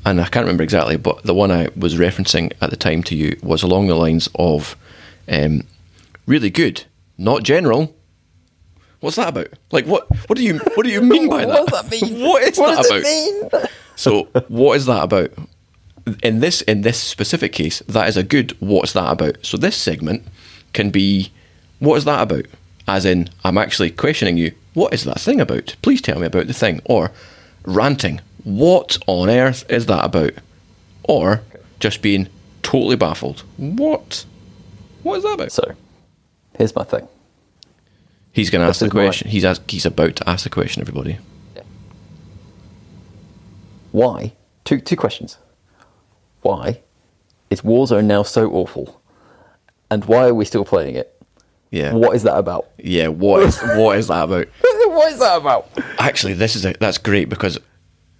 And I can't remember exactly, but the one I was referencing at the time to you was along the lines of um, really good, not general. What's that about? Like what? What do you what do you mean by that? What does that mean? What is What that does about? it mean? So what is that about? In this in this specific case, that is a good what's that about? So this segment can be what is that about? As in, I'm actually questioning you, what is that thing about? Please tell me about the thing. Or ranting, what on earth is that about? Or just being totally baffled. What? What is that about? So, here's my thing. He's going to ask the question. He's ask, he's about to ask the question, everybody. Why? Two two questions. Why is Warzone now so awful? And why are we still playing it? Yeah. What is that about? Yeah, what is what is that about? what is that about? Actually, this is a, that's great because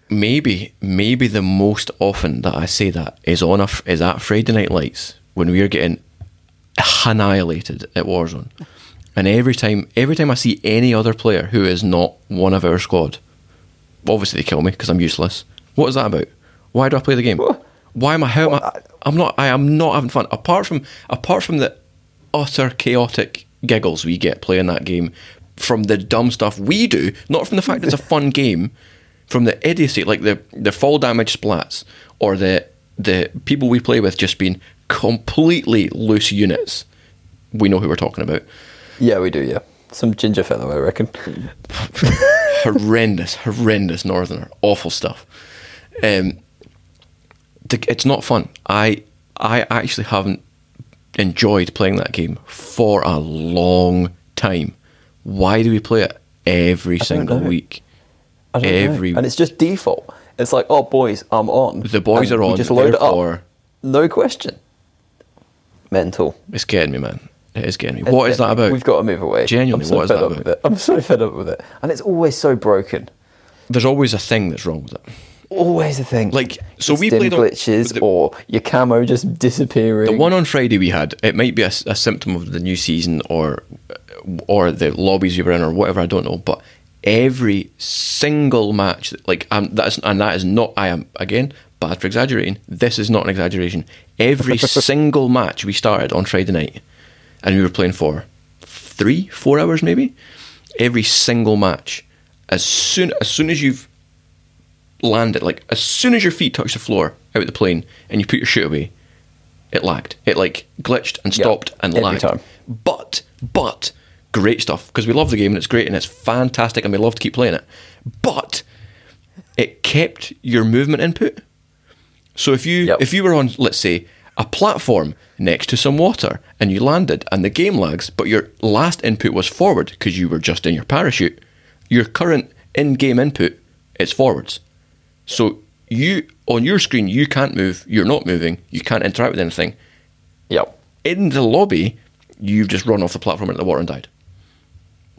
maybe maybe the most often that I say that is on a is at Friday Night Lights when we are getting annihilated at Warzone, and every time every time I see any other player who is not one of our squad, obviously they kill me because I'm useless. What is that about? Why do I play the game? Why am I? How am I? I'm not. I am not having fun. Apart from apart from the utter chaotic giggles we get playing that game, from the dumb stuff we do, not from the fact it's a fun game. from the idiocy, like the the fall damage splats, or the the people we play with just being completely loose units. We know who we're talking about. Yeah, we do. Yeah, some ginger fellow, I reckon. horrendous, horrendous northerner, awful stuff. Um, it's not fun. I I actually haven't enjoyed playing that game for a long time. Why do we play it every single know. week? I don't Every- know. and it's just default. It's like, oh, boys, I'm on. The boys And are on, Just load it up. No question. Mental. It's getting me, man. It is getting me. What is that about? We've got to move away. Genuinely, I'm so what is fed that up about? With it. I'm so fed up with it, and it's always so broken. There's always a thing that's wrong with it. Always a thing. Like, so It's we played on- glitches the- or your camo just disappearing. The one on Friday we had, it might be a, a symptom of the new season or or the lobbies you were in or whatever. I don't know, but every single match, like um, that's and that is not. I am again bad for exaggerating. This is not an exaggeration. Every single match we started on Friday night, and we were playing for three, four hours maybe. Every single match, as soon as soon as you've landed, like as soon as your feet touch the floor out of the plane and you put your shoot away, it lagged. It like glitched and stopped and every lagged. time. But but great stuff because we love the game and it's great and it's fantastic and we love to keep playing it. But it kept your movement input. So if you Yep. if you were on let's say a platform next to some water and you landed and the game lags, but your last input was forward because you were just in your parachute, your current in-game input is forwards. So you on your screen you can't move, you're not moving, you can't interact with anything. Yep. In the lobby, you've just run off the platform into the water and died.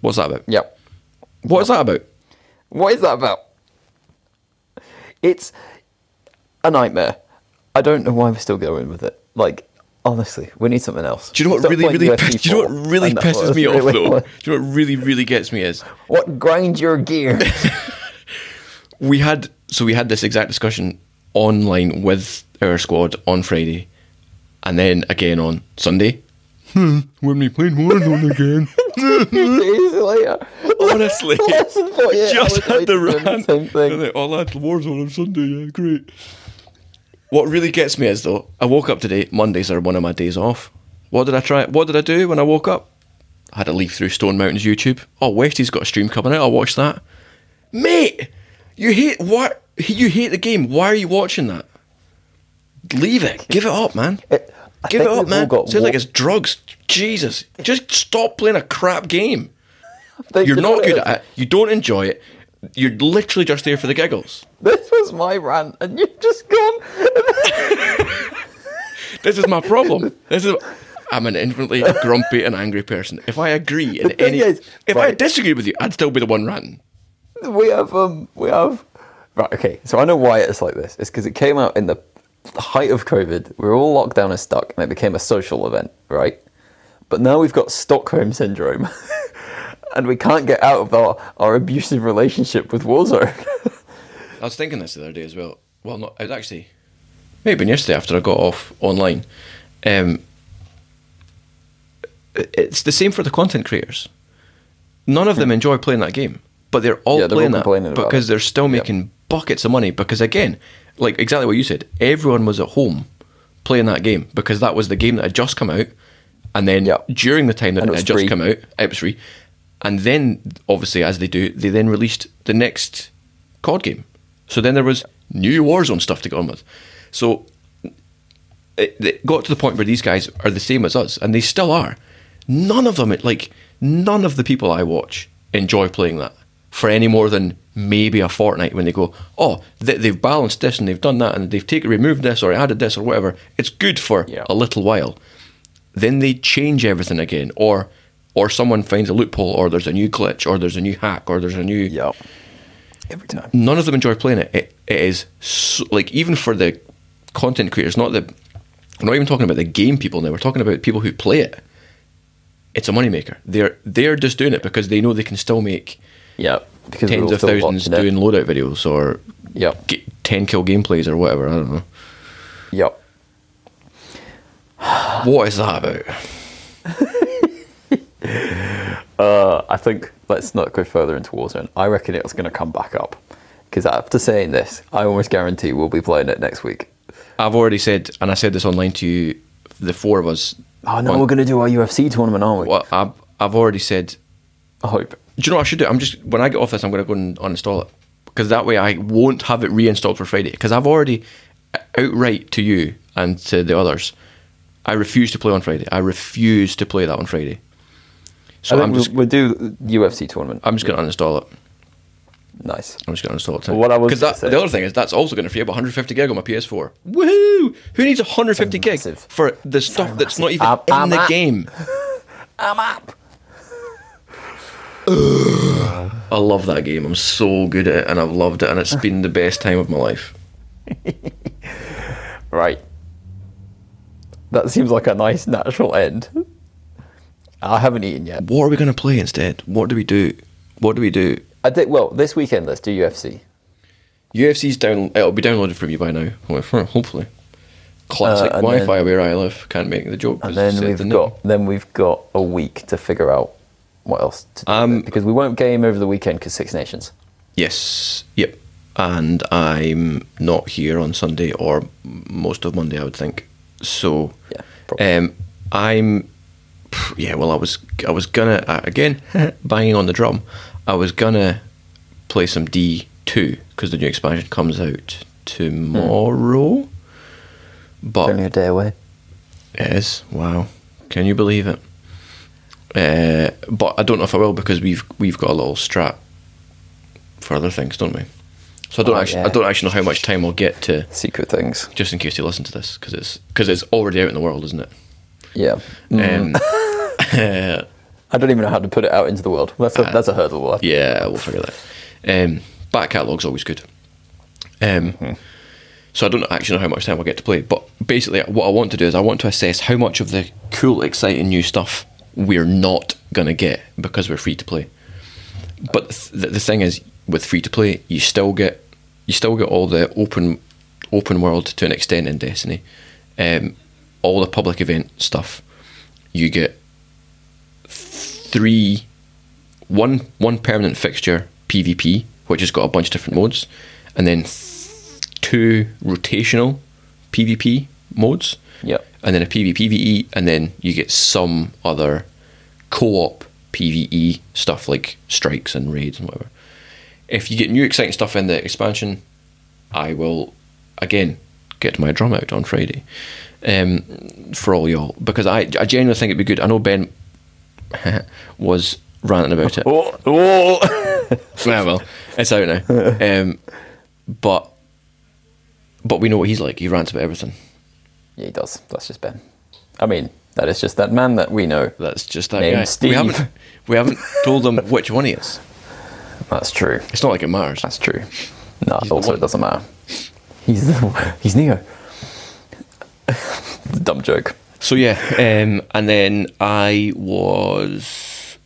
What's that about? Yep. What is that about? What is that about? It's a nightmare. I don't know why we're still going with it. Like, honestly, we need something else. Do you know what Stop really, really, UFC piss, do you know what really pisses was me off though? what- Do you know what really, really gets me is What grinds your gear. we had so we had this exact discussion online with our squad on Friday, and then again on Sunday. Hmm, when we played Warzone again. Days later. Honestly, Less than just had the later, doing rant. Same thing. Like, oh, lad, Warzone on Sunday, yeah, great. What really gets me is though, I woke up today. Mondays are one of my days off. What did I try? What did I do when I woke up? I had a leaf through Stone Mountain's YouTube. Oh, Westy's got a stream coming out. I'll watch that. Mate, you hate what? You hate the game. Why are you watching that? Leave it. Give it up, man. It- Give it up, man. Sounds like it's drugs. Jesus, just stop playing a crap game. You're not good at it. You don't enjoy it. You're literally just there for the giggles. This was my rant, and you've just gone. This is my problem. This is. I'm an infinitely grumpy and angry person. If I agree in any, is, if I right. disagree with you, I'd still be the one ranting. we have um we have right okay so i know why it's like this it's because it came out in the height of covid we were all locked down and stuck and it became a social event right but now we've got stockholm syndrome and we can't get out of our, our abusive relationship with warzone I was thinking this the other day as well. Well, not. It was actually maybe yesterday after I got off online. Um, it's the same for the content creators. None of them enjoy playing that game, but they're all Hmm. Yeah, they're all playing that complaining because they're still Yep. making buckets of money. Because again, like exactly what you said, everyone was at home playing that game because that was the game that had just come out, and then Yep. during the time that And it, it had just come out, it was free, and then obviously as they do, they then released the next COD game. So then there was new Warzone stuff to get on with. So it, it got to the point where these guys are the same as us, and they still are. None of them, like none of the people I watch, enjoy playing that for any more than maybe a fortnight. When they go, oh, they, they've balanced this and they've done that, and they've taken removed this or added this or whatever. It's good for Yeah. a little while. Then they change everything again, or or someone finds a loophole, or there's a new glitch, or there's a new hack, or there's a new yeah every time none of them enjoy playing it. It, it is so, like even for the content creators, not the. We're not even talking about the game people now. We're talking about people who play it. It's a moneymaker. They're they're just doing it because they know they can still make yeah because tens of thousands it. doing loadout videos or Yep. get ten kill gameplays or whatever. I don't know. yep What is that about? Uh, I think let's not go further into Warzone. I reckon it's going to come back up because after saying this, I almost guarantee we'll be playing it next week. I've already said, and I said this online to you, the four of us. Oh no, on- we're going to do our UFC tournament, aren't we? Well, I've, I've already said. I hope. Do you know what I should do? I'm just when I get off this, I'm going to go and uninstall it because that way I won't have it reinstalled for Friday. Because I've already uh, outright to you and to the others, I refuse to play on Friday. I refuse to play that on Friday. So I I'm just, we'll, we'll do UFC tournament. I'm just going to uninstall it. nice. I'm just going to uninstall it. Tonight. What I was because the other thing is that's also going to free up 150 gig on my PS4. Woohoo! Who needs 150 gig for the stuff that's not even I'm- in I'm the at- game? I'm up. I love that game. I'm so good at it, and I've loved it, and it's been the best time of my life. Right. That seems like a nice natural end. I haven't eaten yet. What are we going to play instead? What do we do? What do we do? I think. Well, this weekend let's do UFC. UFC's down. It'll be downloaded from you by now. Hopefully. Classic Uh, Wi-Fi where I live. Can't make the joke. And then we've the got then we've got a week to figure out what else to do Um, because we won't game over the weekend because Six Nations. Yes. Yep. And I'm not here on Sunday or most of Monday, I would think. So, Yeah, um, I'm. Yeah. Well, I was. I was gonna uh, again banging on the drum. I was gonna play some D two because the new expansion comes out tomorrow. But Only a day away. it is. Wow. Can you believe it? Uh, but I don't know if I will because we've we've got a little strat for other things, don't we? So I don't Oh, actually yeah. I don't actually know how much time I'll get to Secret things. just in case you listen to this because it's because it's already out in the world, isn't it? Yeah. Um, I don't even know how to put it out into the world. That's a, that's a hurdle. We'll to- yeah, we'll figure that. Um, back catalog's always good. Um, So I don't actually know how much time I'll get to play, but basically, what I want to do is I want to assess how much of the cool, exciting new stuff we're not gonna get because we're free to play. But th- the, the thing is, with free to play, you still get you still get all the open open world to an extent in Destiny, um, all the public event stuff. You get three one one permanent fixture PvP, which has got a bunch of different modes, and then th- two rotational PvP modes, Yep. and then a PvPvE, and then you get some other co-op PvE stuff like strikes and raids and whatever. If you get new exciting stuff in the expansion, I will again get my drum out on Friday um, for all y'all because I I genuinely think it'd be good. I know Ben was ranting about it. Oh, oh. Yeah, well, it's out now. Um, but but we know what he's like. He rants about everything. yeah, he does. That's just Ben. I mean, that is just that man that we know. That's just that Named guy. Steve. We haven't we haven't told them which one he is. That's true. It's not like it matters. That's true. No, He's also it doesn't matter. He's the, he's Neo. Dumb joke. So yeah, um, and then I was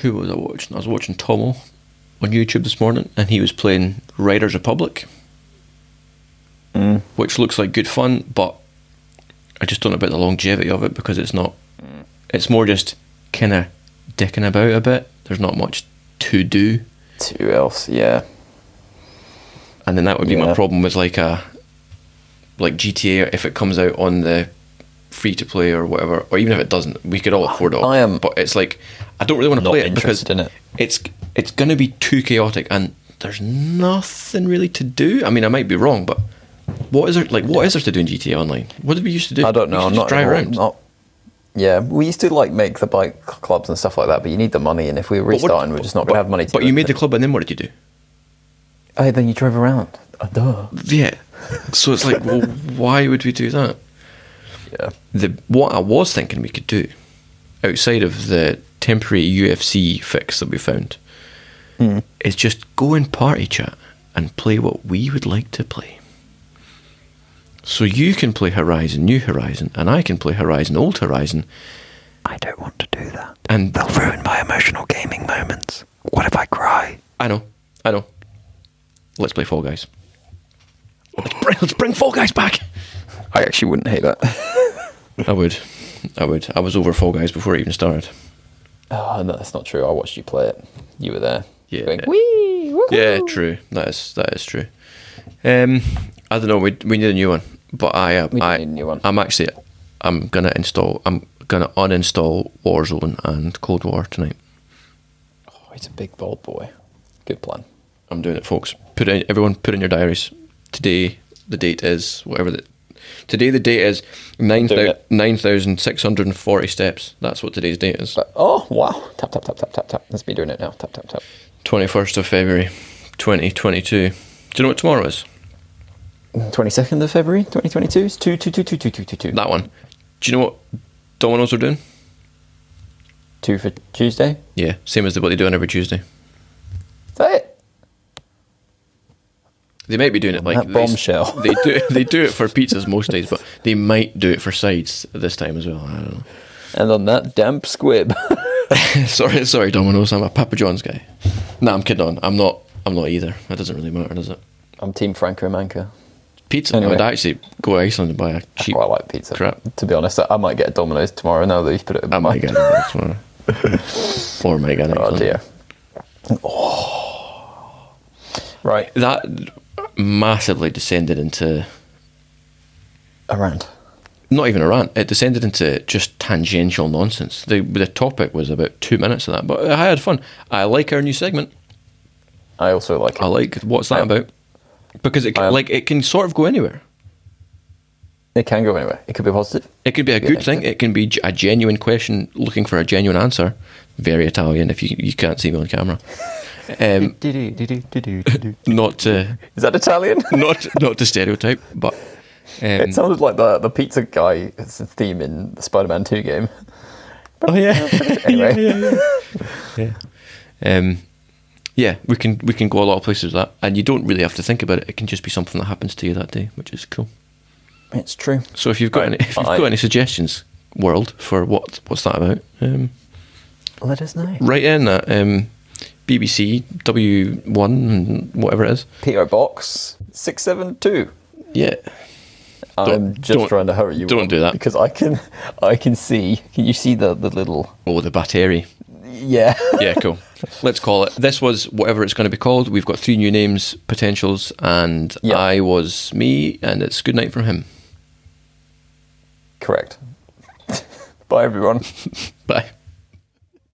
who was I watching? I was watching Tomo on YouTube this morning, and he was playing Riders Republic, which looks like good fun, but I just don't know about the longevity of it because it's not. It's more just kind of dicking about a bit. There's not much to do, Two else, yeah. and then that would be my problem with like a like GTA if it comes out on the free to play or whatever, or even if it doesn't, we could all afford it. I am but it's like I don't really want to play it because in it. it's it's going to be too chaotic, and there's nothing really to do. I mean, I might be wrong, but what is there like? What is there to do in GTA Online? What did we used to do? I don't know. I'm not just drive around. Not. Yeah, we used to like make the bike clubs and stuff like that, but you need the money, and if we're But what- restarting, we're just not going to have money to. But you made the club, and then what did you do? Oh, then you drove around. Oh, duh. Yeah. So it's like, well, why would we do that? Yeah. the what I was thinking we could do outside of the temporary UFC fix that we found hmm. is just go in party chat and play what we would like to play. So you can play Horizon New Horizon and I can play Horizon Old Horizon I don't want to do that. and They'll ruin my emotional gaming moments. What if I cry? I know, I know. Let's play Fall Guys. Let's bring, let's bring Fall Guys back. I actually wouldn't hate that. I would, I would. I was over Fall Guys before it even started. oh, no, that's not true. I watched you play it. You were there. Yeah. Going, wee, woo. Yeah, true. That is that is true. Um, I don't know. We we need a new one, but I uh, We I need a new one. I'm actually I'm gonna install. I'm gonna uninstall Warzone and Cold War tonight. Oh, he's a big bold boy. Good plan. I'm doing it, folks. Put in everyone. Put in your diaries. Today, the date is whatever the. Today the date is nine nine thousand six hundred and forty steps. That's what today's date is. Oh wow! Tap tap tap tap tap tap. That's me doing it now. Tap tap tap. Twenty first of February, twenty twenty two. Do you know what tomorrow is? Twenty second of February, twenty twenty two. Two two two two two two two two. That one. Do you know what Domino's are doing? Two for Tuesday. Yeah, same as what they do on every Tuesday. Is that it? They might be doing it like That bombshell. They do they do it for pizzas most days, but they might do it for sides this time as well. I don't know. And on that damp squib. sorry, sorry, Domino's. I'm a Papa John's guy. No, I'm kidding on. I'm not. I'm not either. That doesn't really matter, does it? I'm Team Franco Manca. Pizza. Anyway. I'd actually go to Iceland and buy a cheap. quite like pizza. crap. To be honest, I might get a Domino's tomorrow now that you've put it in I might get it tomorrow. or might get it. Oh dear. Oh. Right. That massively descended into Around. not even a rant. It descended into just tangential nonsense. The the topic was about two minutes of that, but I had fun. I like our new segment. I also like it. I like what's that about? Because it like it can sort of go anywhere. It can go anywhere. It could be positive. It could be a Yeah, good thing. It can be a genuine question looking for a genuine answer. Very Italian. If you you can't see me on camera, um, not to Is that Italian? not not to stereotype, but um, it sounded like the the pizza guy theme in the Spider-Man Two game. oh yeah, Anyway, yeah. Um, yeah, we can we can go a lot of places with that, and you don't really have to think about it. It can just be something that happens to you that day, which is cool. It's true. So if you've got Right, any, if you've I- got any suggestions, world for what what's that about? Um, Let us know. write in at um, BBC W one whatever it is. PO Box six seven two. Yeah, I'm Don't- just don't- trying to hurry you. don't on do that. because I can I can see. Can you see the the little? oh the battery. Yeah. Yeah, cool. Let's call it. This was whatever it's going to be called. We've got three new names, potentials, and Yeah. I was me, and it's good night from him. Correct. Bye everyone. Bye.